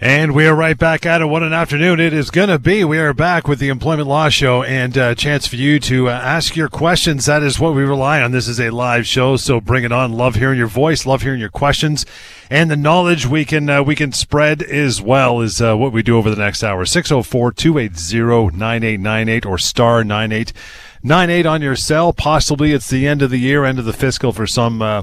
And we are right back at it. What an afternoon it is going to be. We are back with the Employment Law Show and a chance for you to uh, ask your questions. That is what we rely on. This is a live show, so bring it on. Love hearing your voice. Love hearing your questions. And the knowledge we can uh, we can spread as well is uh, what we do over the next hour. 604-280-9898 or star 98 nine eight on your cell. Possibly it's the end of the year, end of the fiscal for some uh,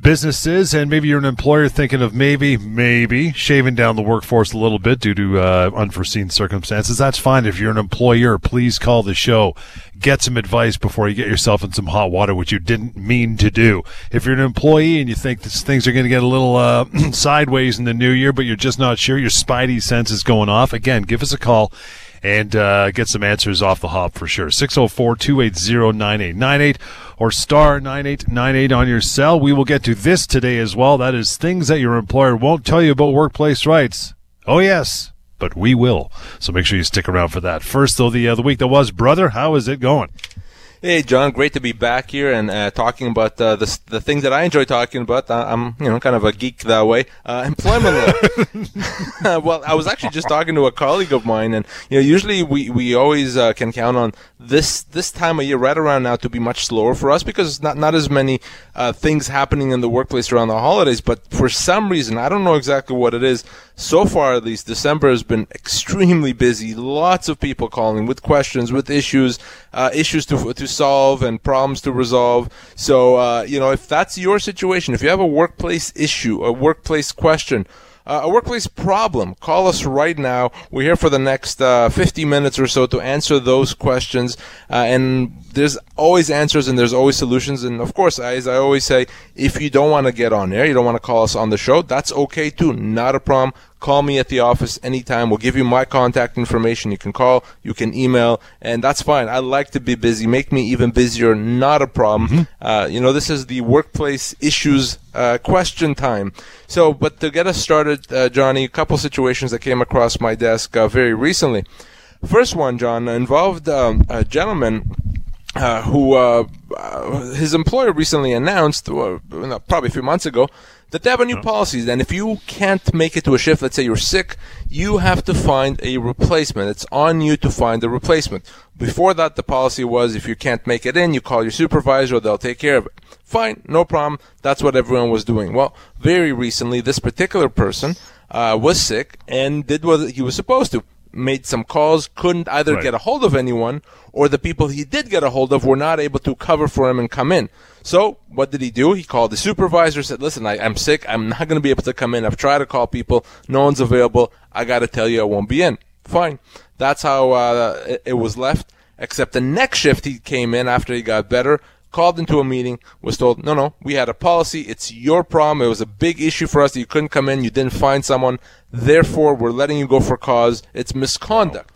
businesses, and maybe you're an employer thinking of maybe, maybe shaving down the workforce a little bit due to uh, unforeseen circumstances. That's fine. If you're an employer, please call the show. Get some advice before you get yourself in some hot water, which you didn't mean to do. If you're an employee and you think things are going to get a little uh, sideways in the new year, but you're just not sure, your spidey sense is going off, again, give us a call and uh, get some answers off the hop for sure. 604 280 9898 or star 9898 on your cell. We will get to this today as well. That is things that your employer won't tell you about workplace rights. Oh, yes, but we will. So make sure you stick around for that. First, though, the, uh, the week that was, brother, how is it going? Hey, John, great to be back here and uh, talking about uh, the the things that I enjoy talking about. I'm, you know, kind of a geek that way. Uh, employment law. well, I was actually just talking to a colleague of mine, and you know, usually we we always uh, can count on this this time of year, right around now, to be much slower for us because not not as many uh, things happening in the workplace around the holidays. But for some reason, I don't know exactly what it is. So far, at least, December has been extremely busy. Lots of people calling with questions, with issues, issues to to solve and problems to resolve. So, uh, you know, if that's your situation, if you have a workplace issue, a workplace question, uh, a workplace problem, call us right now. We're here for the next uh, 50 minutes or so to answer those questions. Uh, and there's always answers and there's always solutions. And of course, as I always say, if you don't want to get on air, you don't want to call us on the show, that's okay too. Not a problem. Call me at the office anytime. We'll give you my contact information. You can call, you can email, and that's fine. I like to be busy. Make me even busier. Not a problem. Mm-hmm. Uh, you know, this is the workplace issues uh, question time. So, but to get us started, uh, Johnny, a couple situations that came across my desk uh, very recently. First one, John, involved um, a gentleman uh, who uh, his employer recently announced, uh, probably a few months ago, that they have a new policy. And if you can't make it to a shift, let's say you're sick, you have to find a replacement. It's on you to find a replacement. Before that, the policy was if you can't make it in, you call your supervisor, they'll take care of it. Fine, no problem. That's what everyone was doing. Well, very recently, this particular person uh, was sick and did what he was supposed to made some calls, couldn't either right. get a hold of anyone, or the people he did get a hold of were not able to cover for him and come in. So what did he do? He called the supervisor, said, listen, I, am sick. I'm not going to be able to come in. I've tried to call people. No one's available. I got to tell you, I won't be in. Fine. That's how uh, it, it was left. Except the next shift he came in after he got better, called into a meeting, was told, no, no, we had a policy. It's your problem. It was a big issue for us that you couldn't come in. You didn't find someone. Therefore, we're letting you go for cause. It's misconduct.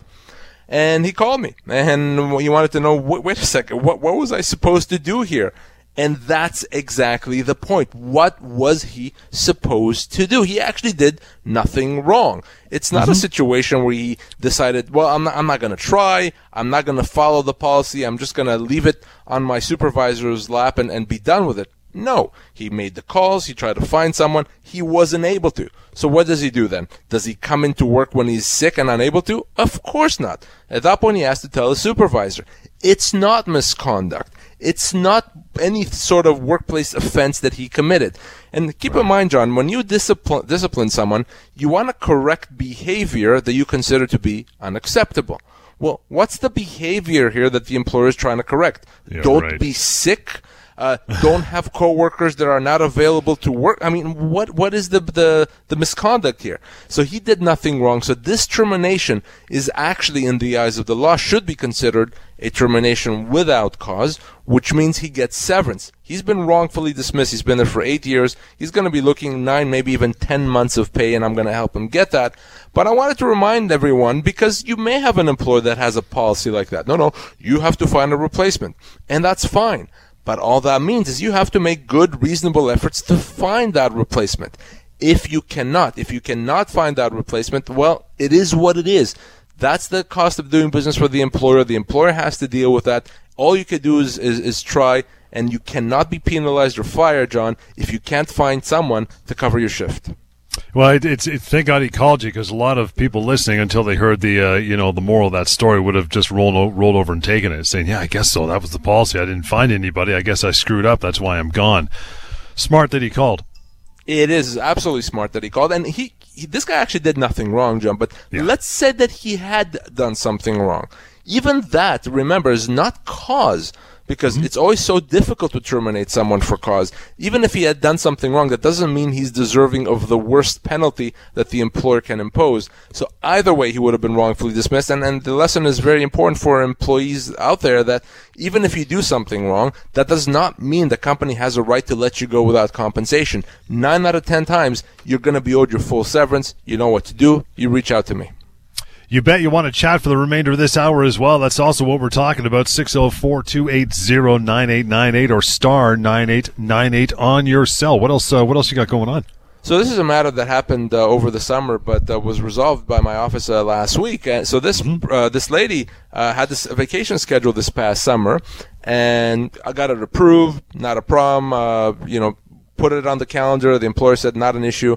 And he called me and he wanted to know, wait a second, what, what was I supposed to do here? And that's exactly the point. What was he supposed to do? He actually did nothing wrong. It's not mm-hmm. a situation where he decided, well, I'm not, I'm not going to try. I'm not going to follow the policy. I'm just going to leave it on my supervisor's lap and, and be done with it. No, he made the calls. He tried to find someone. He wasn't able to. So what does he do then? Does he come into work when he's sick and unable to? Of course not. At that point, he has to tell his supervisor. It's not misconduct. It's not any sort of workplace offense that he committed. And keep in mind, John, when you discipline, discipline someone, you want to correct behavior that you consider to be unacceptable. Well, what's the behavior here that the employer is trying to correct? Yeah, Don't right. be sick uh, don't have coworkers that are not available to work. I mean, what what is the, the the misconduct here? So he did nothing wrong. So this termination is actually, in the eyes of the law, should be considered a termination without cause, which means he gets severance. He's been wrongfully dismissed. He's been there for eight years. He's going to be looking nine, maybe even ten months of pay, and I'm going to help him get that. But I wanted to remind everyone because you may have an employer that has a policy like that. No, no, you have to find a replacement, and that's fine. But all that means is you have to make good, reasonable efforts to find that replacement. If you cannot, if you cannot find that replacement, well, it is what it is. That's the cost of doing business for the employer. The employer has to deal with that. All you can do is, is, is try, and you cannot be penalized or fired, John, if you can't find someone to cover your shift. Well, it, it's it, thank God he called you because a lot of people listening until they heard the uh, you know the moral of that story would have just rolled rolled over and taken it, saying, "Yeah, I guess so. That was the policy. I didn't find anybody. I guess I screwed up. That's why I'm gone." Smart that he called. It is absolutely smart that he called, and he, he this guy actually did nothing wrong, John. But yeah. let's say that he had done something wrong. Even that, remember, is not cause because mm-hmm. it's always so difficult to terminate someone for cause. Even if he had done something wrong, that doesn't mean he's deserving of the worst penalty that the employer can impose. So either way, he would have been wrongfully dismissed. And, and the lesson is very important for employees out there that even if you do something wrong, that does not mean the company has a right to let you go without compensation. Nine out of ten times, you're going to be owed your full severance. You know what to do. You reach out to me. You bet you want to chat for the remainder of this hour as well. That's also what we're talking about. 604 280 9898 or star 9898 on your cell. What else, uh, what else you got going on? So this is a matter that happened uh, over the summer, but uh, was resolved by my office uh, last week. Uh, so this mm-hmm. Uh, this lady uh, had this vacation schedule this past summer, and I got it approved. Not a problem. you know, put it on the calendar. The employer said not an issue.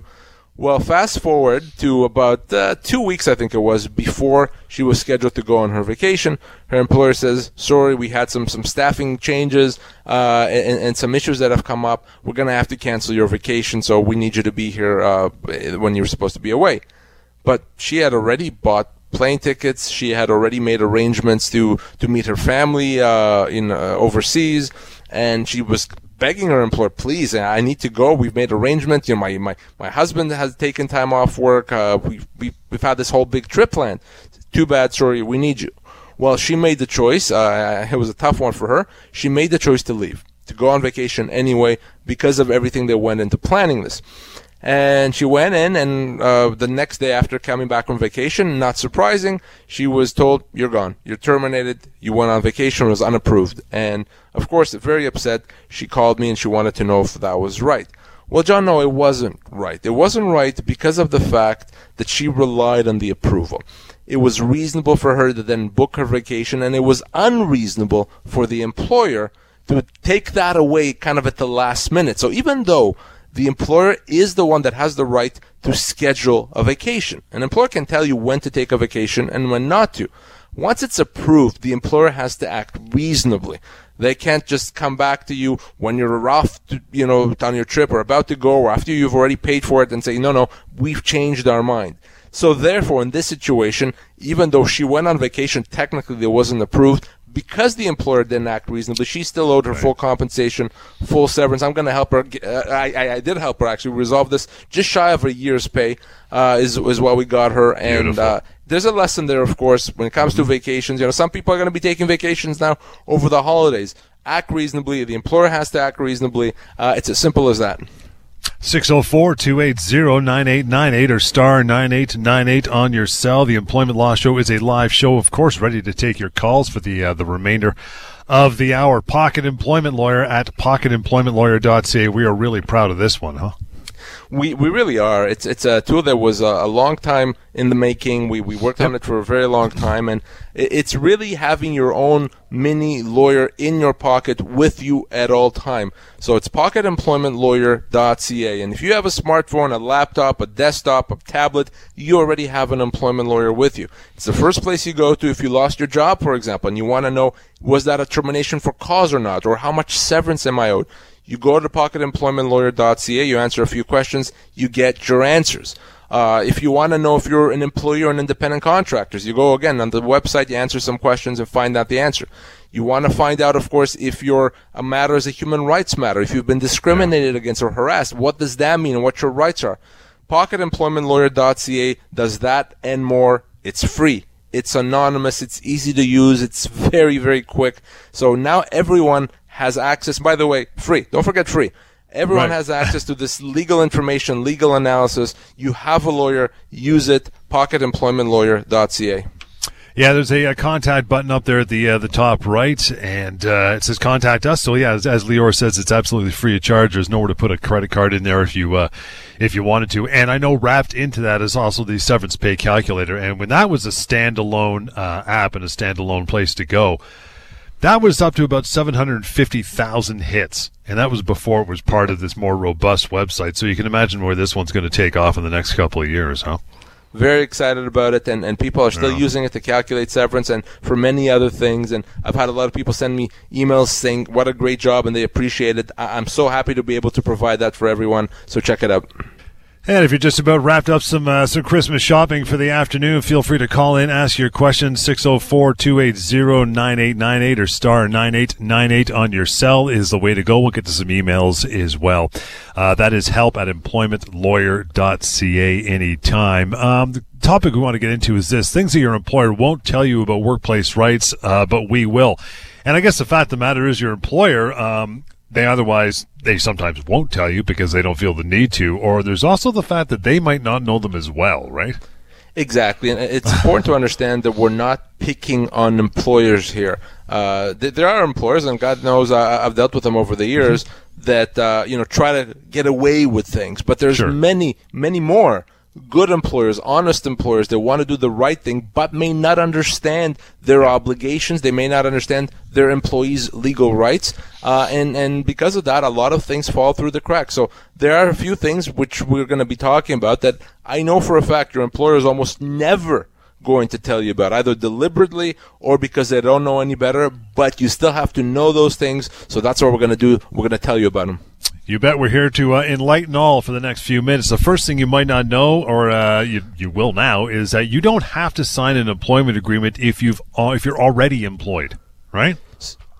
Well, fast forward to about uh, two weeks, I think it was, before she was scheduled to go on her vacation. Her employer says, "Sorry, we had some some staffing changes uh, and, and, some issues that have come up. We're gonna have to cancel your vacation, so we need you to be here uh, when you're supposed to be away." But she had already bought plane tickets. She had already made arrangements to to meet her family uh, in uh, overseas, and she was begging her employer, please, I need to go. We've made arrangements. You know, my, my, my husband has taken time off work. Uh, we, we, we've had this whole big trip planned. Too bad, sorry, we need you. Well, she made the choice. Uh, it was a tough one for her. She made the choice to leave, to go on vacation anyway, because of everything that went into planning this. And she went in, and uh, the next day after coming back from vacation, not surprising, she was told, "You're gone. You're terminated. You went on vacation. It was unapproved." And of course, very upset, she called me and she wanted to know if that was right. Well, John, no, it wasn't right. It wasn't right because of the fact that she relied on the approval. It was reasonable for her to then book her vacation, and it was unreasonable for the employer to take that away kind of at the last minute. So even though the employer is the one that has the right to schedule a vacation. An employer can tell you when to take a vacation and when not to. Once it's approved, the employer has to act reasonably. They can't just come back to you when you're off, to, you know, on your trip or about to go or after you've already paid for it and say, no, no, we've changed our mind. So therefore, in this situation, even though she went on vacation, technically it wasn't approved, because the employer didn't act reasonably, she still owed her right. full compensation, full severance. I'm going to help her. Uh, I, I, I, did help her actually resolve this. Just shy of a year's pay uh, is is what we got her. And uh, there's a lesson there, of course, when it comes mm-hmm. to vacations. You know, some people are going to be taking vacations now over the holidays. Act reasonably. The employer has to act reasonably. Uh, it's as simple as that. 604 280 9898 or star 9898 on your cell. The Employment Law Show is a live show, of course, ready to take your calls for the uh, the remainder of the hour. Pocket Employment Lawyer at pocketemploymentlawyer.ca. We are really proud of this one, huh? We we really are. It's it's a tool that was a, a long time in the making. We we worked on it for a very long time, and it, it's really having your own mini lawyer in your pocket with you at all time. So it's pocketemploymentlawyer.ca, and if you have a smartphone, a laptop, a desktop, a tablet, you already have an employment lawyer with you. It's the first place you go to if you lost your job, for example, and you want to know was that a termination for cause or not, or how much severance am I owed. You go to pocketemploymentlawyer.ca, you answer a few questions, you get your answers. Uh, if you want to know if you're an employee or an independent contractor, you go again on the website, you answer some questions and find out the answer. You want to find out, of course, if your matter is a human rights matter, if you've been discriminated against or harassed, what does that mean and what your rights are? Pocketemploymentlawyer.ca does that and more. It's free. It's anonymous. It's easy to use. It's very, very quick. So now everyone has access. By the way, free. Don't forget free. Everyone right. has access to this legal information, legal analysis. You have a lawyer, use it. Pocketemploymentlawyer.ca. Yeah, there's a, a, contact button up there at the uh, the top right, and uh, it says contact us. So yeah, as, as Lior says, it's absolutely free of charge. There's nowhere to put a credit card in there if you uh, if you wanted to. And I know wrapped into that is also the severance pay calculator. And when that was a standalone uh, app and a standalone place to go, that was up to about 750,000 hits. And that was before it was part of this more robust website. So you can imagine where this one's going to take off in the next couple of years, huh? very excited about it, and, and people are still yeah. using it to calculate severance and for many other things. And I've had a lot of people send me emails saying what a great job and they appreciate it. I- I'm so happy to be able to provide that for everyone. So check it out. And if you're just about wrapped up some uh, some Christmas shopping for the afternoon, feel free to call in, ask your questions, 604-280-9898 or star 9898 on your cell is the way to go. We'll get to some emails as well. Uh, that is help at employmentlawyer.ca anytime. Um, the topic we want to get into is this, things that your employer won't tell you about workplace rights, uh, but we will. And I guess the fact of the matter is your employer, um, they otherwise they sometimes won't tell you because they don't feel the need to or there's also the fact that they might not know them as well right exactly and it's important to understand that we're not picking on employers here uh, th- there are employers and god knows I- have dealt with them over the years mm-hmm. that uh, you know try to get away with things but there's sure. many many more good employers, honest employers that want to do the right thing, but may not understand their obligations. They may not understand their employees' legal rights, uh, and and because of that, a lot of things fall through the cracks. So there are a few things which we're going to be talking about that I know for a fact your employer is almost never going to tell you about, either deliberately or because they don't know any better. But you still have to know those things. So that's what we're going to do. We're going to tell you about them. You bet we're here to uh, enlighten all for the next few minutes. The first thing you might not know, or uh, you, you will now, is that you don't have to sign an employment agreement if you've uh, if you're already employed, right?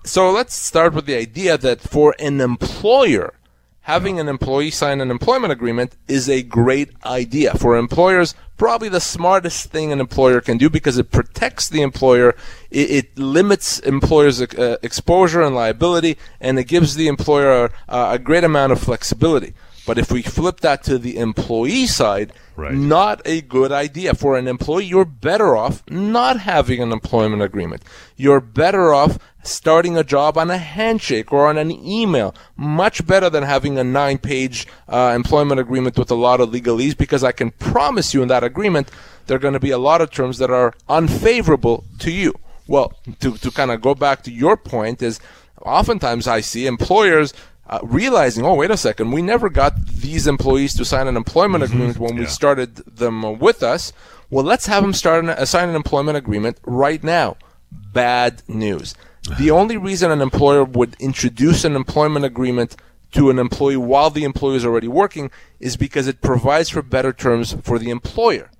So let's start with the idea that for an employer, having an employee sign an employment agreement is a great idea. For employers, probably the smartest thing an employer can do because it protects the employer, it, it limits employers' uh, exposure and liability, and it gives the employer uh, a great amount of flexibility. But if we flip that to the employee side, right. not a good idea. For an employee, you're better off not having an employment agreement. You're better off starting a job on a handshake or on an email. Much better than having a nine page uh, employment agreement with a lot of legalese because I can promise you in that agreement there are going to be a lot of terms that are unfavorable to you. Well, to, to kind of go back to your point is oftentimes I see employers uh, realizing, oh, wait a second, we never got these employees to sign an employment mm-hmm. agreement when yeah. we started them with us. Well, let's have them start an, uh, sign an employment agreement right now. Bad news. The only reason an employer would introduce an employment agreement to an employee while the employee is already working is because it provides for better terms for the employer.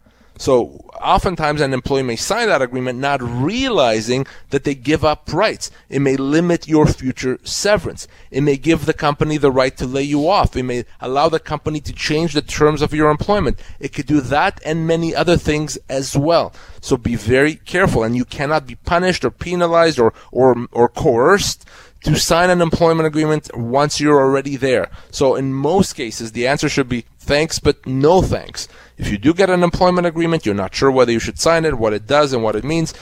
So oftentimes an employee may sign that agreement not realizing that they give up rights. It may limit your future severance. It may give the company the right to lay you off. It may allow the company to change the terms of your employment. It could do that and many other things as well. So be very careful and you cannot be punished or penalized or, or, or coerced to sign an employment agreement once you're already there. So in most cases, the answer should be thanks, but no thanks. If you do get an employment agreement, you're not sure whether you should sign it, what it does, and what it means.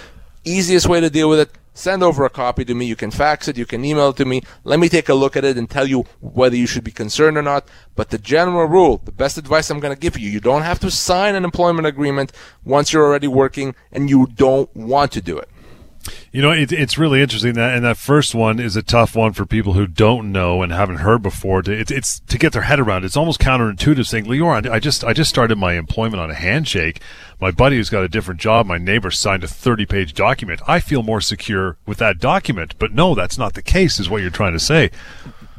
Easiest way to deal with it, send over a copy to me. You can fax it, you can email it to me. Let me take a look at it and tell you whether you should be concerned or not. But the general rule, the best advice I'm going to give you, you don't have to sign an employment agreement once you're already working and you don't want to do it. You know, it, it's really interesting that, and that first one is a tough one for people who don't know and haven't heard before. To, it's, it's to get their head around. It's almost counterintuitive saying, Lior, I just, I just started my employment on a handshake. My buddy who's got a different job, my neighbor signed a 30 page document. I feel more secure with that document. But no, that's not the case, is what you're trying to say.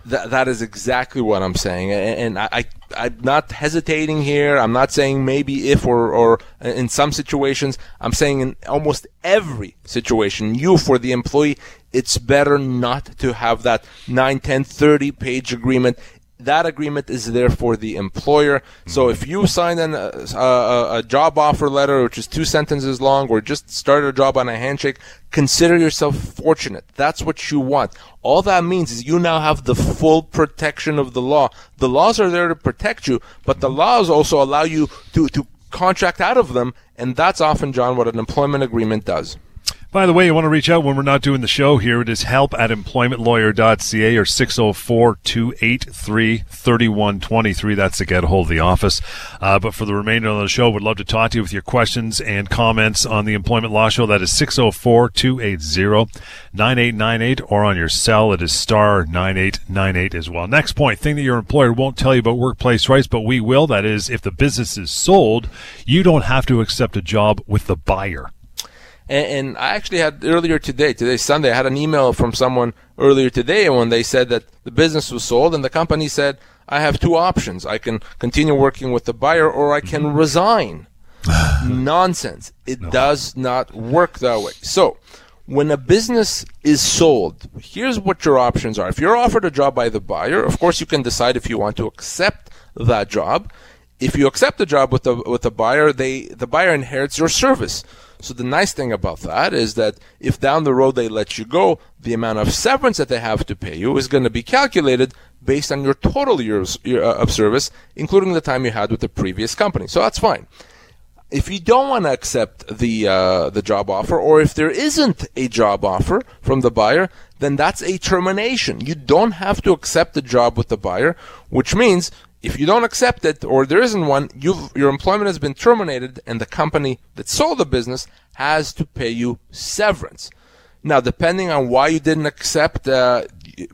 That, that is exactly what I'm saying, and I, I am not hesitating here. I'm not saying maybe if or or in some situations. I'm saying in almost every situation, you for the employee, it's better not to have that 9, 10, 30 page agreement that agreement is there for the employer. So if you sign an, uh, a, a, job offer letter, which is two sentences long, or just started a job on a handshake, consider yourself fortunate. That's what you want. All that means is you now have the full protection of the law. The laws are there to protect you, but the laws also allow you to, to contract out of them, and that's often, John, what an employment agreement does. By the way, you want to reach out when we're not doing the show here. It is help at employmentlawyer.ca or 604 283 3123. That's to get a hold of the office. Uh, but for the remainder of the show, we'd love to talk to you with your questions and comments on the Employment Law Show. That is 604 280 9898 or on your cell. It is star 9898 as well. Next point thing that your employer won't tell you about workplace rights, but we will. That is, if the business is sold, you don't have to accept a job with the buyer. And, and I actually had earlier today, today Sunday, I had an email from someone earlier today when they said that the business was sold and the company said, I have two options. I can continue working with the buyer or I can mm-hmm. resign. Nonsense. It no. does not work that way. So, when a business is sold, here's what your options are. If you're offered a job by the buyer, of course you can decide if you want to accept that job. If you accept the job with the with the buyer, they the buyer inherits your service. So the nice thing about that is that if down the road they let you go, the amount of severance that they have to pay you is going to be calculated based on your total years uh, of service, including the time you had with the previous company. So that's fine. If you don't want to accept the uh, the job offer, or if there isn't a job offer from the buyer, then that's a termination. You don't have to accept the job with the buyer, which means if you don't accept it or there isn't one, your employment has been terminated and the company that sold the business has to pay you severance. Now, depending on why you didn't accept, uh,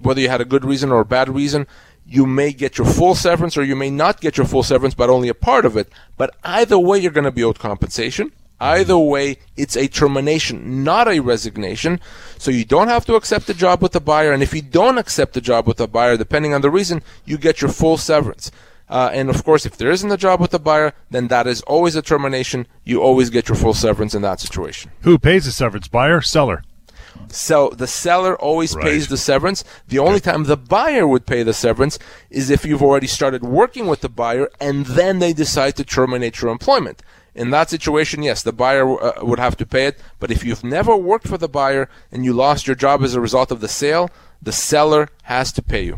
whether you had a good reason or a bad reason, you may get your full severance or you may not get your full severance, but only a part of it. But either way, you're going to be owed compensation. Either way, it's a termination, not a resignation. So you don't have to accept the job with the buyer. And if you don't accept the job with the buyer, depending on the reason, you get your full severance. Uh, and of course, if there isn't a job with the buyer, then that is always a termination. You always get your full severance in that situation. Who pays the severance? Buyer, seller? So the seller always right. pays the severance. The only time the buyer would pay the severance is if you've already started working with the buyer and then they decide to terminate your employment. In that situation, yes, the buyer uh, would have to pay it. But if you've never worked for the buyer and you lost your job as a result of the sale, the seller has to pay you.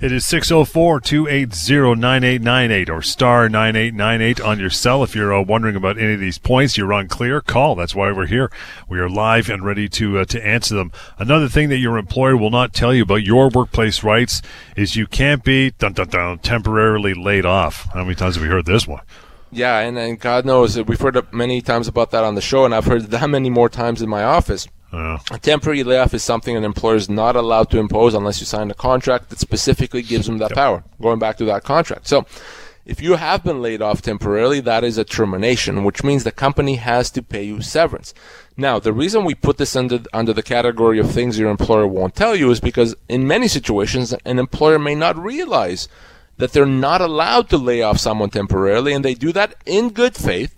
It is 604 280 9898 or star 9898 on your cell. If you're uh, wondering about any of these points, you're unclear, call. That's why we're here. We are live and ready to, uh, to answer them. Another thing that your employer will not tell you about your workplace rights is you can't be dun, dun, dun, temporarily laid off. How many times have we heard this one? Yeah, and, and God knows we've heard many times about that on the show, and I've heard that many more times in my office. A temporary layoff is something an employer is not allowed to impose unless you sign a contract that specifically gives them that yep. power. Going back to that contract. So, if you have been laid off temporarily, that is a termination, which means the company has to pay you severance. Now, the reason we put this under under the category of things your employer won't tell you is because in many situations an employer may not realize that they're not allowed to lay off someone temporarily, and they do that in good faith,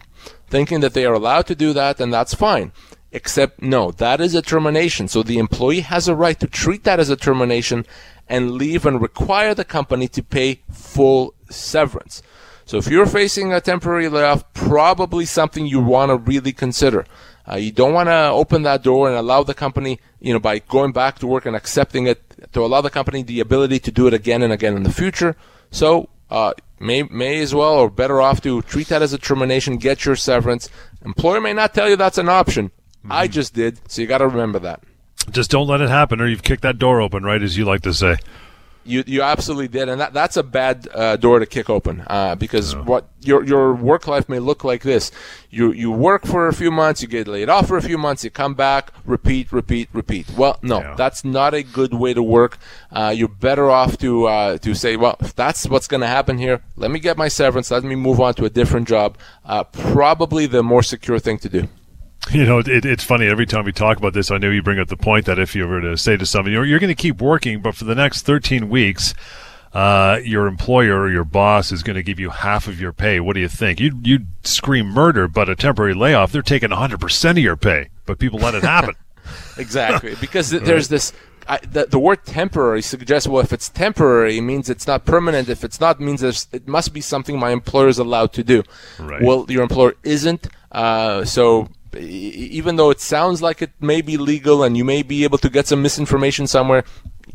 thinking that they are allowed to do that, and that's fine. Except, no, that is a termination. So the employee has a right to treat that as a termination and leave and require the company to pay full severance. So if you're facing a temporary layoff, probably something you want to really consider. Uh, you don't want to open that door and allow the company, you know, by going back to work and accepting it, to allow the company the ability to do it again and again in the future. So uh, may may as well or better off to treat that as a termination, get your severance. Employer may not tell you that's an option. Mm-hmm. I just did, so you got to remember that. Just don't let it happen, or you've kicked that door open, right? As you like to say. You you absolutely did, and that that's a bad uh, door to kick open uh, because what your your work life may look like this: you you work for a few months, you get laid off for a few months, you come back, repeat, repeat, repeat. Well, no, yeah. that's not a good way to work. Uh, you're better off to uh, to say, well, if that's what's going to happen here, let me get my severance, let me move on to a different job. Uh, probably the more secure thing to do. You know, it, it's funny. Every time we talk about this, I know you bring up the point that if you were to say to somebody, you're, you're going to keep working, but for the next 13 weeks, uh, your employer or your boss is going to give you half of your pay. What do you think? You you scream murder, but a temporary layoff, they're taking 100% of your pay, but people let it happen. exactly, because th- there's this. I, the, the, word temporary suggests well if it's temporary it means it's not permanent if it's not it means it must be something my employer is allowed to do right. well your employer isn't uh, so even though it sounds like it may be legal and you may be able to get some misinformation somewhere,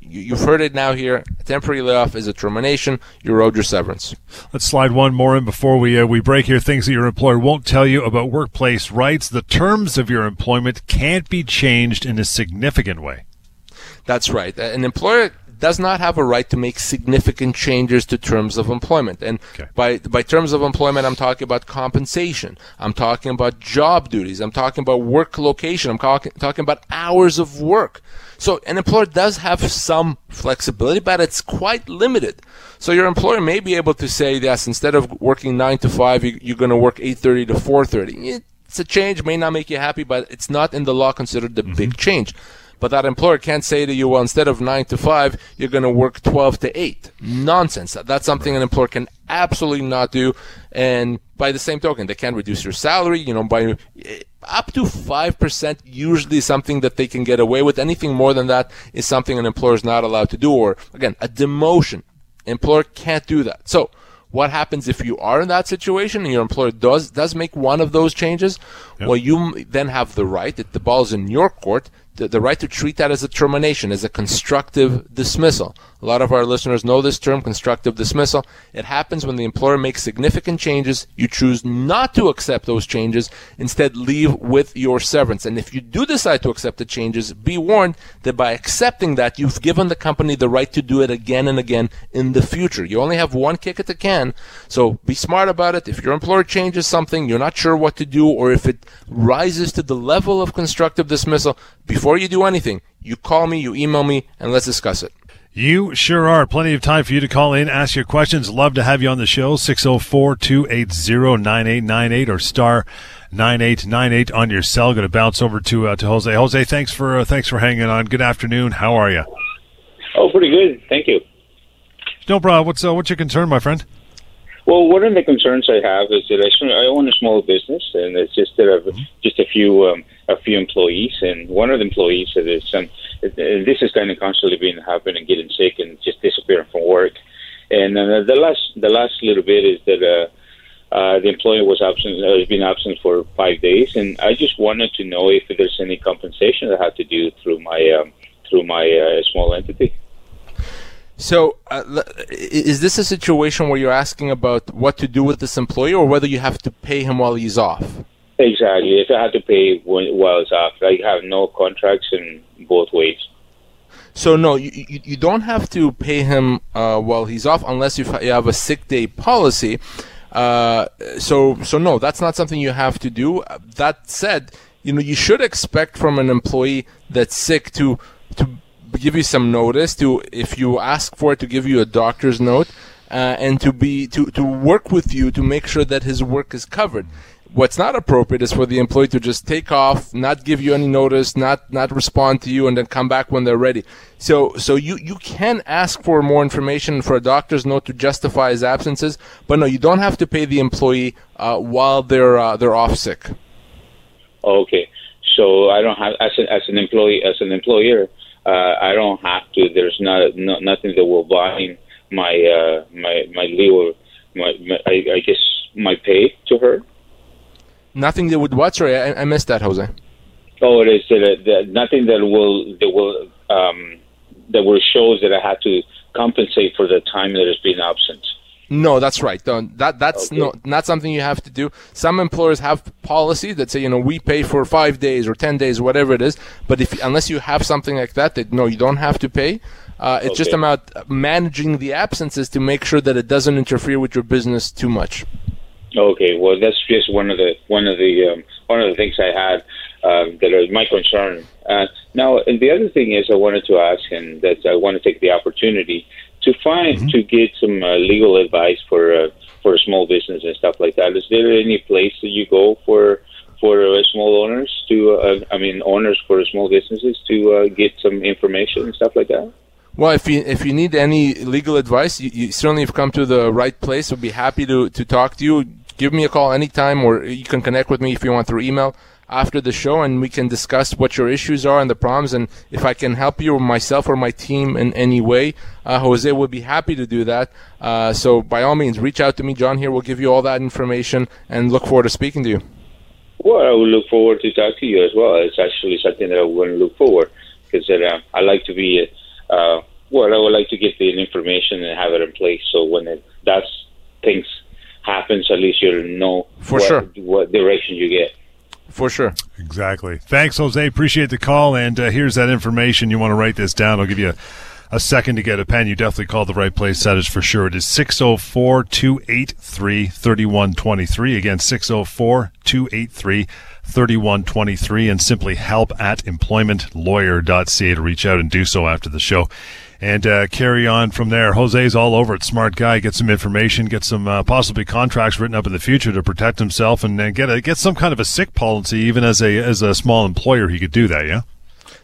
you've heard it now here. A temporary layoff is a termination. You owed your severance. Let's slide one more in before we uh, we break here. Things that your employer won't tell you about workplace rights. The terms of your employment can't be changed in a significant way. That's right. An employer does not have a right to make significant changes to terms of employment. And okay. by by terms of employment, I'm talking about compensation. I'm talking about job duties. I'm talking about work location. I'm talking talking about hours of work. So an employer does have some flexibility, but it's quite limited. So your employer may be able to say, yes, instead of working nine to five, you, are going to work 8:30 to 4:30. It's a change, may not make you happy, but it's not in the law considered a mm-hmm. big change. But that employer can't say to you, well, instead of nine to five, you're going to work 12 to eight. Nonsense. That's something an employer can absolutely not do. And by the same token, they can reduce your salary, you know, by eh, up to 5% usually something that they can get away with. Anything more than that is something an employer is not allowed to do. Or again, a demotion. Employer can't do that. So, what happens if you are in that situation and your employer does does make one of those changes? Yep. Well, you then have the right. That the ball's in your court the, the right to treat that as a termination, as a constructive dismissal. A lot of our listeners know this term, constructive dismissal. It happens when the employer makes significant changes. You choose not to accept those changes, instead leave with your severance. And if you do decide to accept the changes, be warned that by accepting that, you've given the company the right to do it again and again in the future. You only have one kick at the can, so be smart about it. If your employer changes something, you're not sure what to do, or if it rises to the level of constructive dismissal, before you do anything, you call me, you email me, and let's discuss it. You sure are. Plenty of time for you to call in, ask your questions. Love to have you on the show. 604 280 9898 or star 9898 on your cell. Going to bounce over to uh, to Jose. Jose, thanks for uh, thanks for hanging on. Good afternoon. How are you? Oh, pretty good. Thank you. No problem. What's uh, what's your concern, my friend? Well, one of the concerns I have is that I, own a small business, and it's just that I've mm-hmm. just a few um, a few employees, and one of the employees that is um, this is kind of constantly been happening, getting sick and just disappearing from work. And uh, the last the last little bit is that uh, uh, the employee was absent uh, has been absent for five days, and I just wanted to know if there's any compensation I have to do through my um, through my uh, small entity. So, uh, is this a situation where you're asking about what to do with this employee, or whether you have to pay him while he's off? Exactly. If I had to pay while he's off, I have no contracts in both ways. So no, you, you, you don't have to pay him uh, while he's off unless you have a sick day policy. Uh, so so no, that's not something you have to do. That said, you know you should expect from an employee that's sick to to give you some notice to if you ask for it to give you a doctor's note uh, and to be to, to work with you to make sure that his work is covered. What's not appropriate is for the employee to just take off not give you any notice not not respond to you and then come back when they're ready. So so you you can ask for more information for a doctor's note to justify his absences but no you don't have to pay the employee uh, while they're uh, they're off sick. Okay. So i don't have as an, as an employee as an employer uh, I don't have to. There's not no, nothing that will bind my uh, my my legal my, my I, I, guess my pay to her. Nothing that would what? Sorry, I, I missed that, Jose. Oh, it is that, that nothing that will that will um, that will show that I had to compensate for the time that has been absent. No, that's right. Don't, that that's okay. not not something you have to do. Some employers have policies that say, you know, we pay for five days or ten days, whatever it is. But if unless you have something like that, that no, you don't have to pay. Uh, it's okay. just about managing the absences to make sure that it doesn't interfere with your business too much. Okay, well, that's just one of the one of the um, one of the things I had that that is my concern. Uh, now, and the other thing is, I wanted to ask, and that I want to take the opportunity to find mm-hmm. to get some uh, legal advice for uh, for a small business and stuff like that. Is there any place that you go for for uh, small owners to uh, I mean owners for small businesses to uh, get some information and stuff like that? Well, if you if you need any legal advice, you, you certainly have come to the right place. We'll be happy to to talk to you. Give me a call anytime, or you can connect with me if you want through email after the show and we can discuss what your issues are and the problems and if I can help you or myself or my team in any way, uh, Jose would be happy to do that. Uh, so by all means, reach out to me. John here will give you all that information and look forward to speaking to you. Well, I will look forward to talk to you as well. It's actually something that I want to look forward because uh, I like to be uh, well, I would like to get the information and have it in place so when it does things happens, at least you'll know For what, sure. what direction you get. For sure. Exactly. Thanks, Jose. Appreciate the call. And uh, here's that information. You want to write this down. I'll give you a, a second to get a pen. You definitely called the right place. That is for sure. It is 604 283 3123. Again, 604 283 3123. And simply help at employmentlawyer.ca to reach out and do so after the show. And uh, carry on from there. Jose's all over it. Smart guy. Get some information. Get some uh, possibly contracts written up in the future to protect himself, and uh, get a, get some kind of a sick policy. Even as a as a small employer, he could do that. Yeah.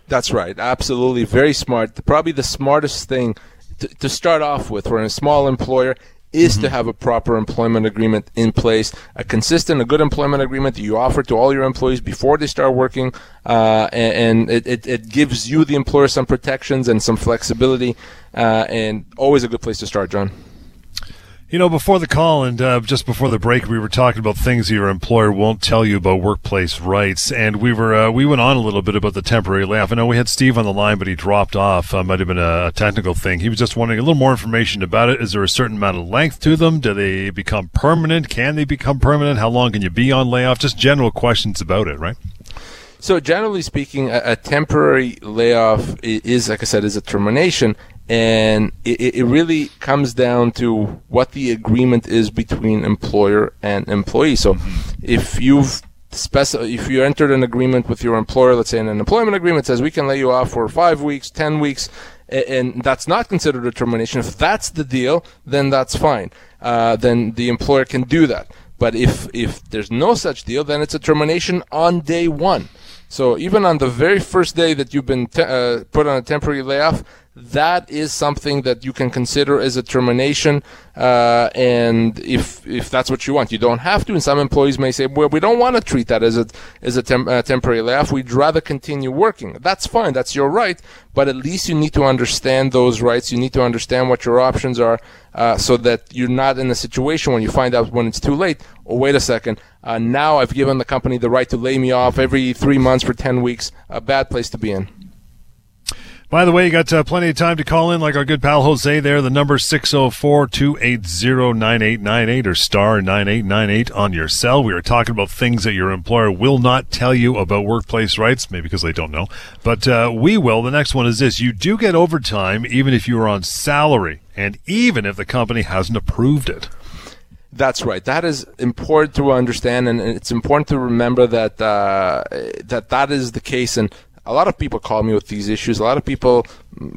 That's right. Absolutely. Very smart. Probably the smartest thing to, to start off with for a small employer is to have a proper employment agreement in place, a consistent, a good employment agreement that you offer to all your employees before they start working, uh, and, and it, it, it gives you, the employer, some protections and some flexibility, uh, and always a good place to start, John. You know, before the call and uh, just before the break, we were talking about things your employer won't tell you about workplace rights, and we were uh, we went on a little bit about the temporary layoff. I know we had Steve on the line, but he dropped off. Uh, might have been a, technical thing. He was just wanting a little more information about it. Is there a certain amount of length to them? Do they become permanent? Can they become permanent? How long can you be on layoff? Just general questions about it, right? So generally speaking, a, a temporary layoff is, like I said, is a termination, and it, it really comes down to what the agreement is between employer and employee. So, if you've speci- if you entered an agreement with your employer, let's say an employment agreement says we can lay you off for five weeks, ten weeks, and that's not considered a termination. If that's the deal, then that's fine. Uh, then the employer can do that. But if if there's no such deal, then it's a termination on day one. So even on the very first day that you've been te- uh, put on a temporary layoff, that is something that you can consider as a termination. Uh, and if if that's what you want, you don't have to. And some employees may say, "Well, we don't want to treat that as a as a tem- uh, temporary layoff. We'd rather continue working." That's fine. That's your right. But at least you need to understand those rights. You need to understand what your options are, uh, so that you're not in a situation when you find out when it's too late. Oh, wait a second. Uh, now I've given the company the right to lay me off every three months for ten weeks. A bad place to be in. By the way, you got uh, plenty of time to call in, like our good pal Jose there. The number 604-280-9898 or star 9898 on your cell. We are talking about things that your employer will not tell you about workplace rights, maybe because they don't know. But uh, we will. The next one is this. You do get overtime even if you are on salary and even if the company hasn't approved it. That's right. That is important to understand, and it's important to remember that uh, that that is the case. And a lot of people call me with these issues. A lot of people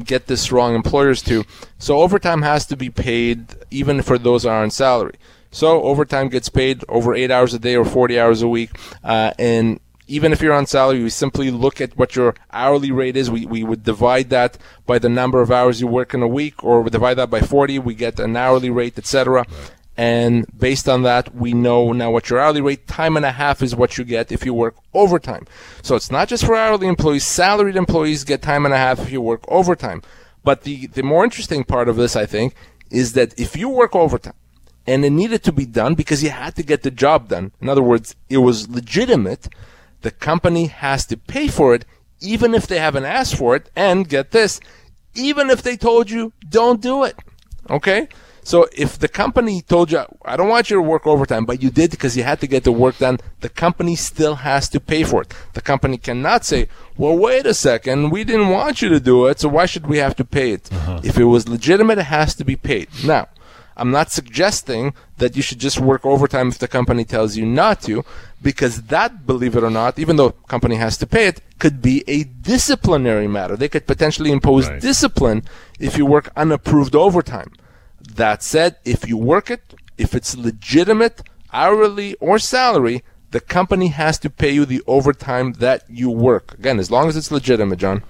get this wrong. Employers too. So overtime has to be paid, even for those that are on salary. So overtime gets paid over eight hours a day or 40 hours a week, uh, and even if you're on salary, we simply look at what your hourly rate is. We, we would divide that by the number of hours you work in a week, or divide that by 40. We get an hourly rate, etc. And based on that, we know now what your hourly rate, time and a half is what you get if you work overtime. So it's not just for hourly employees, salaried employees get time and a half if you work overtime. But the, the more interesting part of this, I think, is that if you work overtime, and it needed to be done because you had to get the job done. In other words, it was legitimate. The company has to pay for it, even if they haven't asked for it. And get this, even if they told you, don't do it. Okay? So if the company told you, I don't want you to work overtime, but you did because you had to get the work done, the company still has to pay for it. The company cannot say, well, wait a second, we didn't want you to do it, so why should we have to pay it? Uh-huh. If it was legitimate, it has to be paid. Now, I'm not suggesting that you should just work overtime if the company tells you not to, because that, believe it or not, even though the company has to pay it, could be a disciplinary matter. They could potentially impose Right. discipline if you work unapproved overtime. That said, if you work it, if it's legitimate, hourly or salary, the company has to pay you the overtime that you work. Again, as long as it's legitimate, John.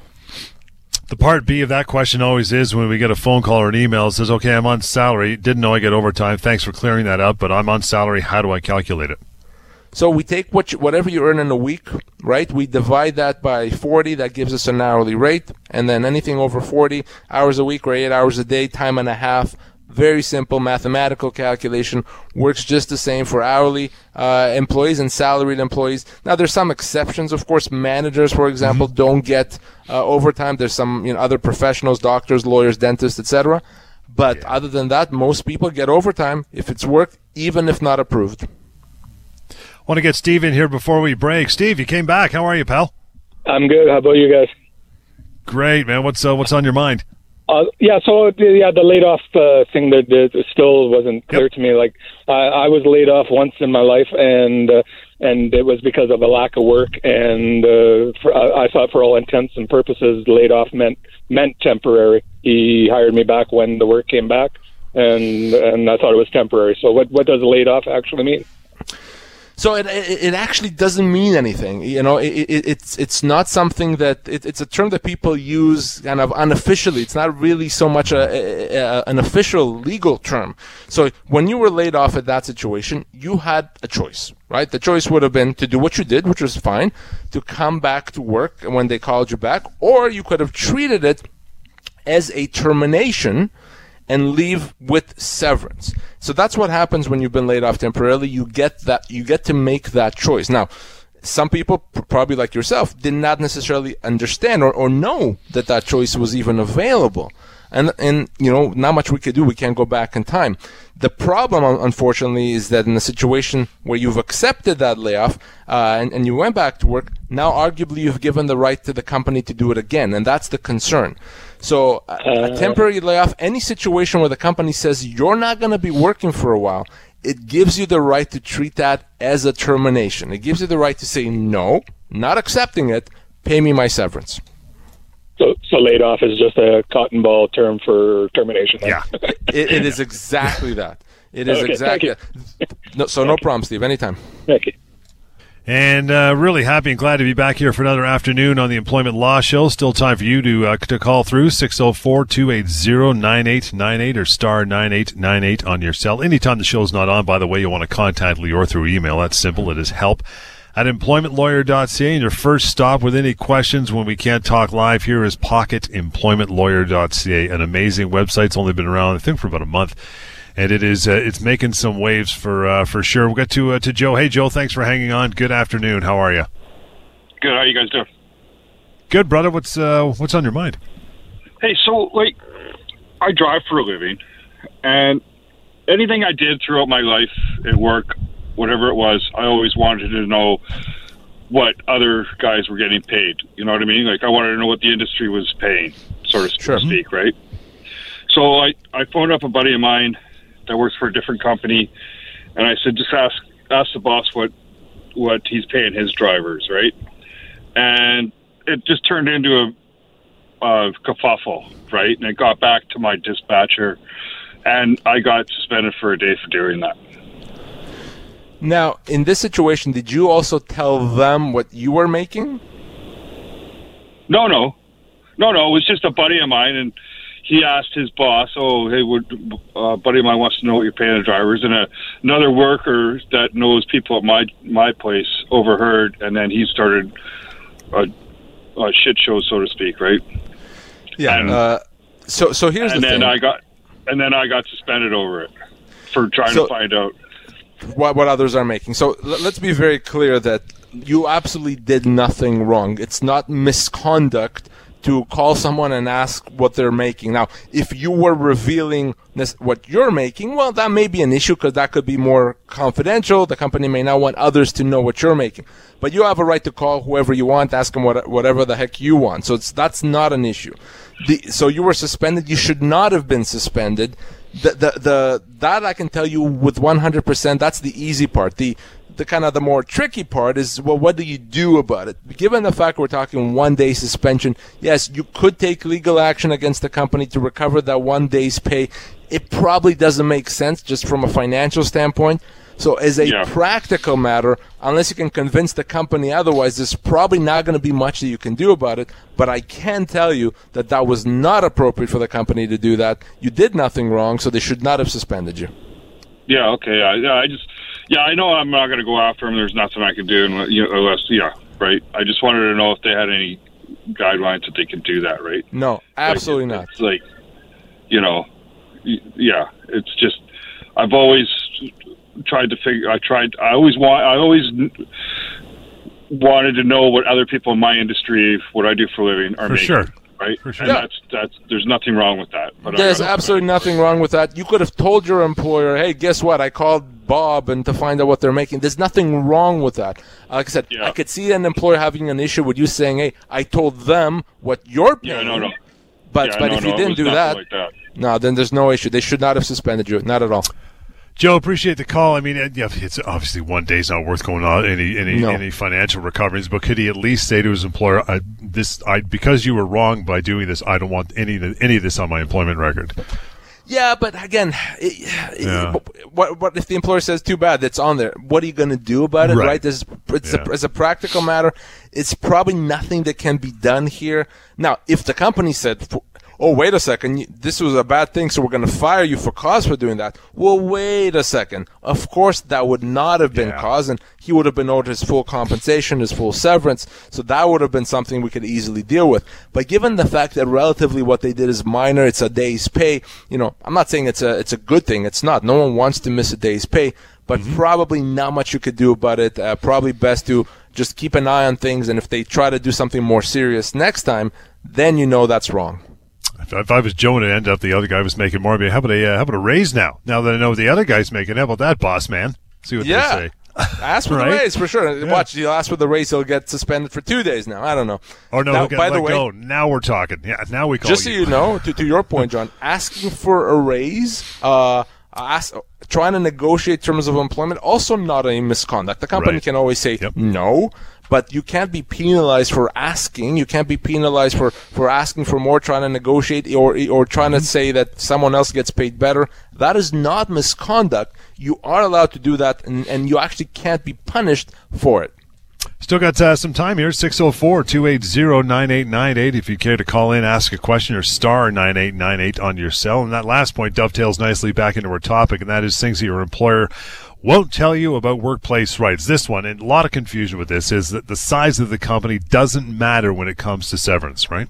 The part B of that question always is when we get a phone call or an email that says, okay, I'm on salary. Didn't know I get overtime. Thanks for clearing that up, but I'm on salary. How do I calculate it? So we take what you, whatever you earn in a week, right? We divide that by 40. That gives us an hourly rate. And then anything over 40 hours a week or 8 hours a day, time and a half, Very simple mathematical calculation works just the same for hourly uh, employees and salaried employees. Now, there's some exceptions, of course. Managers, for example, mm-hmm. don't get uh, overtime. There's some you know other professionals, doctors, lawyers, dentists, etc. But yeah. other than that, most people get overtime if it's worked, even if not approved. Want to get Steve in here before we break. Steve, you came back. How are you, pal? I'm good. How about you guys? Great, man. What's uh, what's on your mind? Uh, yeah, so yeah, the laid off uh, thing that, that still wasn't clear yep. to me. Like I, I was laid off once in my life, and uh, and it was because of a lack of work. And uh, for, I thought, for all intents and purposes, laid off meant meant temporary. He hired me back when the work came back, and and I thought it was temporary. So what what does laid off actually mean? So it, it, it actually doesn't mean anything. You know, it, it, it's it's not something that it, it's a term that people use kind of unofficially. It's not really so much a, a, a, an official legal term. So when you were laid off at that situation, you had a choice, right? The choice would have been to do what you did, which was fine, to come back to work when they called you back, or you could have treated it as a termination and leave with severance. So that's what happens when you've been laid off temporarily. You get that, you get to make that choice. Now, some people, probably like yourself, did not necessarily understand or, or know that that choice was even available. And, and, you know, not much we could do. We can't go back in time. The problem, unfortunately, is that in a situation where you've accepted that layoff uh, and, and you went back to work, now arguably you've given the right to the company to do it again. And that's the concern. So a, a uh. temporary layoff, any situation where the company says you're not going to be working for a while, it gives you the right to treat that as a termination. It gives you the right to say no, not accepting it. Pay me my severance. So, so laid off is just a cotton ball term for termination. Then. Yeah, it, it is exactly that. It is okay, exactly. No, so no problem, Steve. Anytime. Thank you. And uh, really happy and glad to be back here for another afternoon on the Employment Law Show. Still time for you to uh, to call through 604-280-9898 or star 9898 on your cell. Anytime the show's not on, by the way, you want to contact Lior through email. That's simple. It is help at employmentlawyer.ca. And your first stop with any questions when we can't talk live here is pocketemploymentlawyer.ca, an amazing website. It's only been around, I think, for about a month and it is uh, it's making some waves for uh, for sure. We'll get to uh, to Joe. Hey, Joe, thanks for hanging on. Good afternoon. How are you? Good. How are you guys doing? Good, brother. What's uh, what's on your mind? Hey, so like, I drive for a living, and anything I did throughout my life at work, whatever it was, I always wanted to know what other guys were getting paid. You know what I mean? Like I wanted to know what the industry was paying, so to sure. speak, right? So I I phoned up a buddy of mine that works for a different company, and I said, just ask ask the boss what what he's paying his drivers, right? And it just turned into a, a kerfuffle, right? And it got back to my dispatcher, and I got suspended for a day for doing that. Now, in this situation, did you also tell them what you were making? No, no, no, no. It was just a buddy of mine, and he asked his boss, "Oh, hey, would uh, buddy of mine wants to know what you're paying the drivers?" And a, another worker that knows people at my my place overheard, and then he started a, a shit show, so to speak, right? Yeah. And, uh, so so here's and the then thing. I got and then I got suspended over it for trying so, to find out what what others are making. So l- let's be very clear that you absolutely did nothing wrong. It's not misconduct to call someone and ask what they're making. Now, if you were revealing this, what you're making, well, that may be an issue because that could be more confidential. The company may not want others to know what you're making. But you have a right to call whoever you want, ask them what, whatever the heck you want. So that's not an issue. The, so you were suspended. You should not have been suspended. The, the, the, that I can tell you with 100%, that's the easy part. The, the kind of the more tricky part is well, what do you do about it? Given the fact we're talking one day suspension, yes, you could take legal action against the company to recover that one day's pay. It probably doesn't make sense just from a financial standpoint. So, as a yeah. practical matter, unless you can convince the company otherwise, there's probably not going to be much that you can do about it. But I can tell you that that was not appropriate for the company to do that. You did nothing wrong, so they should not have suspended you. Yeah. Okay. Yeah. I just yeah, I know I'm not going to go after him. There's nothing I can do and unless, yeah, right. I just wanted to know if they had any guidelines that they can do that, right? No, absolutely like, not. It's like, you know, yeah, it's just I've always tried to figure. I tried. I always want. I always wanted to know what other people in my industry, what I do for a living, are For making. sure. Right. For sure. And Yeah. that's that's. There's nothing wrong with that. But I absolutely nothing wrong with that. You could have told your employer, "Hey, guess what? I called Bob and to find out what they're making." There's nothing wrong with that. Like I said, Yeah. I could see an employer having an issue with you saying, "Hey, I told them what you're paying." Yeah. No. No. But yeah, but no, if you it didn't do that, like that. no, then there's no issue. They should not have suspended you. Not at all. Joe, appreciate the call. I mean, uh, yeah, it's obviously one day's not worth going on any any No. any financial recoveries, but could he at least say to his employer, I, "This, I because you were wrong by doing this, I don't want any any of this on my employment record." Yeah, but again, it, Yeah. what what if the employer says too bad? That's on there. What are you going to do about it? Right. Right? This, it's Yeah. a, as a practical matter, it's probably nothing that can be done here. Now, if the company said, "Oh, wait a second, this was a bad thing, so we're going to fire you for cause for doing that," well, wait a second. Of course, that would not have been Yeah. cause, and he would have been owed his full compensation, his full severance. So that would have been something we could easily deal with. But given the fact that relatively what they did is minor, it's a day's pay. You know, I'm not saying it's a it's a good thing. It's not. No one wants to miss a day's pay, but probably not much you could do about it. Uh, probably best to just keep an eye on things, and if they try to do something more serious next time, then you know that's wrong. If, I was Joe and it ended up the other guy was making more, I'd how about a uh, how about a raise now? Now that I know what the other guy's making, how about that, boss man? See what Yeah. they say. Ask for Right? the raise for sure. Yeah. Watch, you'll ask for the raise, he'll get suspended for two days now. I don't know. Or no, Now, get by the way, go. Now we're talking. Yeah, now we call just so you know, to, to your point, John, asking for a raise, uh, ask, trying to negotiate terms of employment, also not a misconduct. The company Right. can always say Yep. no, but you can't be penalized for asking. You can't be penalized for, for asking for more, trying to negotiate, or or trying Mm-hmm. to say that someone else gets paid better. That is not misconduct. You are allowed to do that, and, and you actually can't be punished for it. Still got uh, some time here. 604 280 9898. If you care to call in, ask a question, or star 9898 on your cell. And that last point dovetails nicely back into our topic, and that is things that your employer won't tell you about workplace rights. This one, and a lot of confusion with this, is that the size of the company doesn't matter when it comes to severance, right?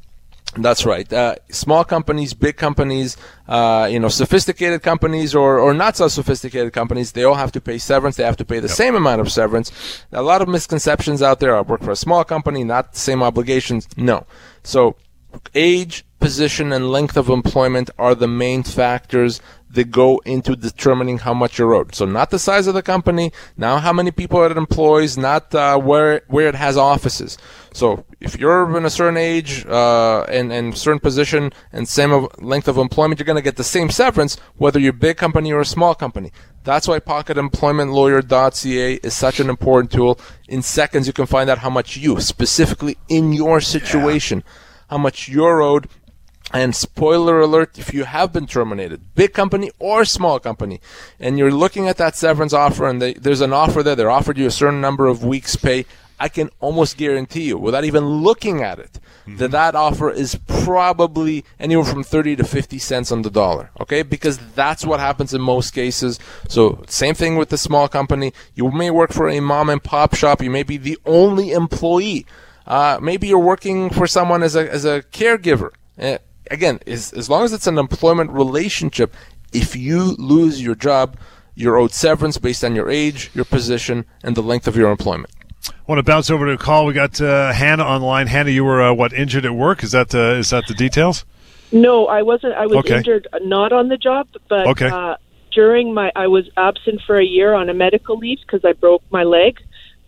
That's right. Uh, small companies, big companies, uh, you know, sophisticated companies or, or not so sophisticated companies, they all have to pay severance. They have to pay the same amount of severance. A lot of misconceptions out there. I work for a small company, not the same obligations. No. So age, position, and length of employment are the main factors that go into determining how much you're owed. So not the size of the company, now how many people it employs, not uh, where where it has offices. So if you're in a certain age uh, and and certain position and same of length of employment, you're going to get the same severance whether you're a big company or a small company. That's why PocketEmploymentLawyer.ca is such an important tool. In seconds, you can find out how much you, specifically in your situation, how much you're owed. And spoiler alert, if you have been terminated, big company or small company, and you're looking at that severance offer and they, there's an offer there, they're offered you a certain number of weeks pay, I can almost guarantee you, without even looking at it, that mm-hmm. that offer is probably anywhere from 30 to 50 cents on the dollar. Okay? Because that's what happens in most cases. So, same thing with the small company. You may work for a mom and pop shop. You may be the only employee. Uh, maybe you're working for someone as a, as a caregiver. Uh, again, as, as long as it's an employment relationship, if you lose your job, you're owed severance based on your age, your position, and the length of your employment. I want to bounce over to a call. We got uh, Hannah online. Hannah, you were uh, what injured at work? Is that uh, is that the details? No, I wasn't. I was Okay. injured, uh, not on the job, but Okay. uh, during my, I was absent for a year on a medical leave because I broke my leg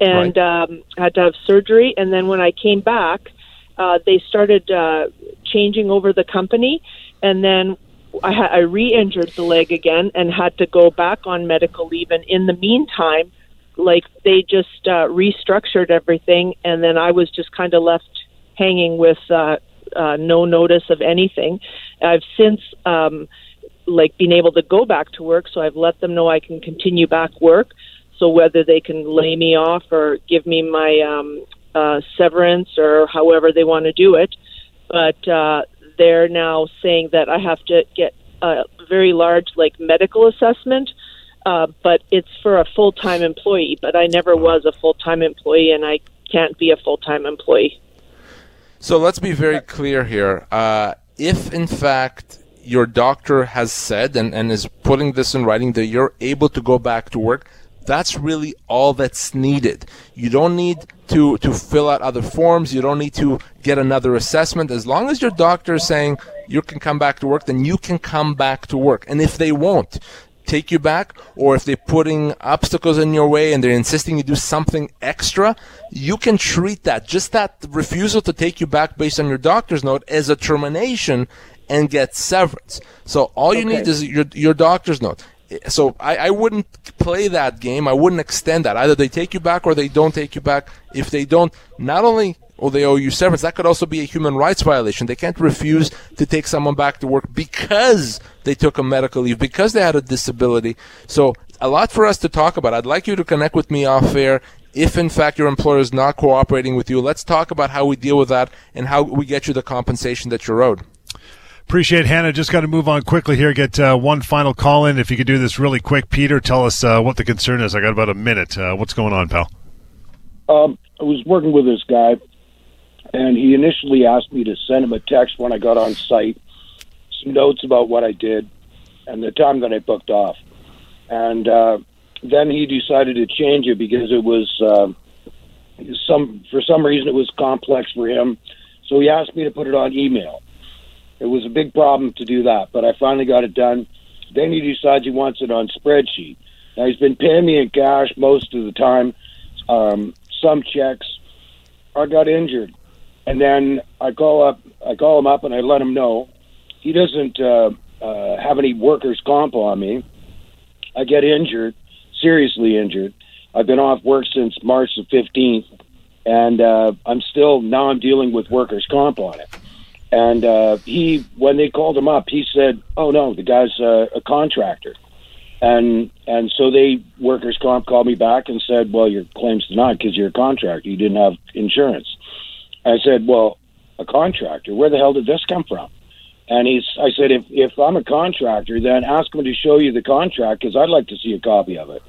and um, had to have surgery. And then when I came back, uh, they started uh, changing over the company, and then I, ha- I re-injured the leg again and had to go back on medical leave. And in the meantime, like they just uh, restructured everything, and then I was just kind of left hanging with uh, uh, no notice of anything. I've since um, like been able to go back to work, so I've let them know I can continue back work. So whether they can lay me off or give me my um, uh, severance or however they want to do it, but uh, they're now saying that I have to get a very large like medical assessment. Uh, but it's for a full time employee. But I never was a full time employee, and I can't be a full time employee. So let's be very clear here. Uh, if in fact your doctor has said and, and is putting this in writing that you're able to go back to work, that's really all that's needed. You don't need to, to fill out other forms. You don't need to get another assessment. As long as your doctor is saying you can come back to work, then you can come back to work. And if they won't, take you back, or if they're putting obstacles in your way and they're insisting you do something extra, you can treat that, just that refusal to take you back based on your doctor's note, as a termination and get severance. So all you okay. need is your, your doctor's note. So I, I wouldn't play that game. I wouldn't extend that. Either they take you back or they don't take you back. If they don't, not only or they owe you severance. That could also be a human rights violation. They can't refuse to take someone back to work because they took a medical leave, because they had a disability. So a lot for us to talk about. I'd like you to connect with me off air. If in fact your employer is not cooperating with you, let's talk about how we deal with that and how we get you the compensation that you're owed. Appreciate Hannah. Just got to move on quickly here. Get uh, one final call in. If you could do this really quick, Peter, tell us uh, what the concern is. I got about a minute. Uh, what's going on, pal? Um, I was working with this guy and he initially asked me to send him a text when I got on site, some notes about what I did, and the time that I booked off. And uh, then he decided to change it because it was uh, some for some reason it was complex for him. So he asked me to put it on email. It was a big problem to do that, but I finally got it done. Then he decides he wants it on spreadsheet. Now he's been paying me in cash most of the time, um, some checks. I got injured and then I call up, I call him up, and I let him know he doesn't uh, uh, have any workers' comp on me. I get injured, seriously injured. I've been off work since March the fifteenth, and uh, I'm still now I'm dealing with workers' comp on it. And uh, he, when they called him up, he said, "Oh no, the guy's uh, a contractor." And and so they workers' comp called me back and said, "Well, your claim's denied because you're a contractor. You didn't have insurance." I said, well, a contractor, where the hell did this come from? And he's, I said, if, if I'm a contractor, then ask him to show you the contract because I'd like to see a copy of it.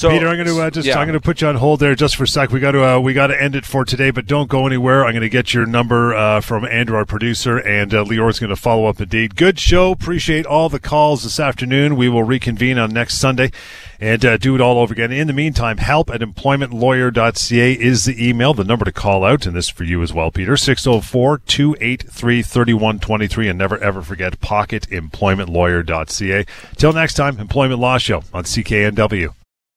So, Peter, I'm going to uh, just yeah. I'm going to put you on hold there just for a sec. We got to uh, we got to end it for today, but don't go anywhere. I'm going to get your number uh, from Andrew, our producer, and uh, Lior's going to follow up indeed. Good show. Appreciate all the calls this afternoon. We will reconvene on next Sunday and uh, do it all over again. In the meantime, help at employmentlawyer.ca is the email, the number to call out, and this for you as well, Peter. 604 283 3123. And never ever forget pocketemploymentlawyer.ca. Till next time, Employment Law Show on CKNW.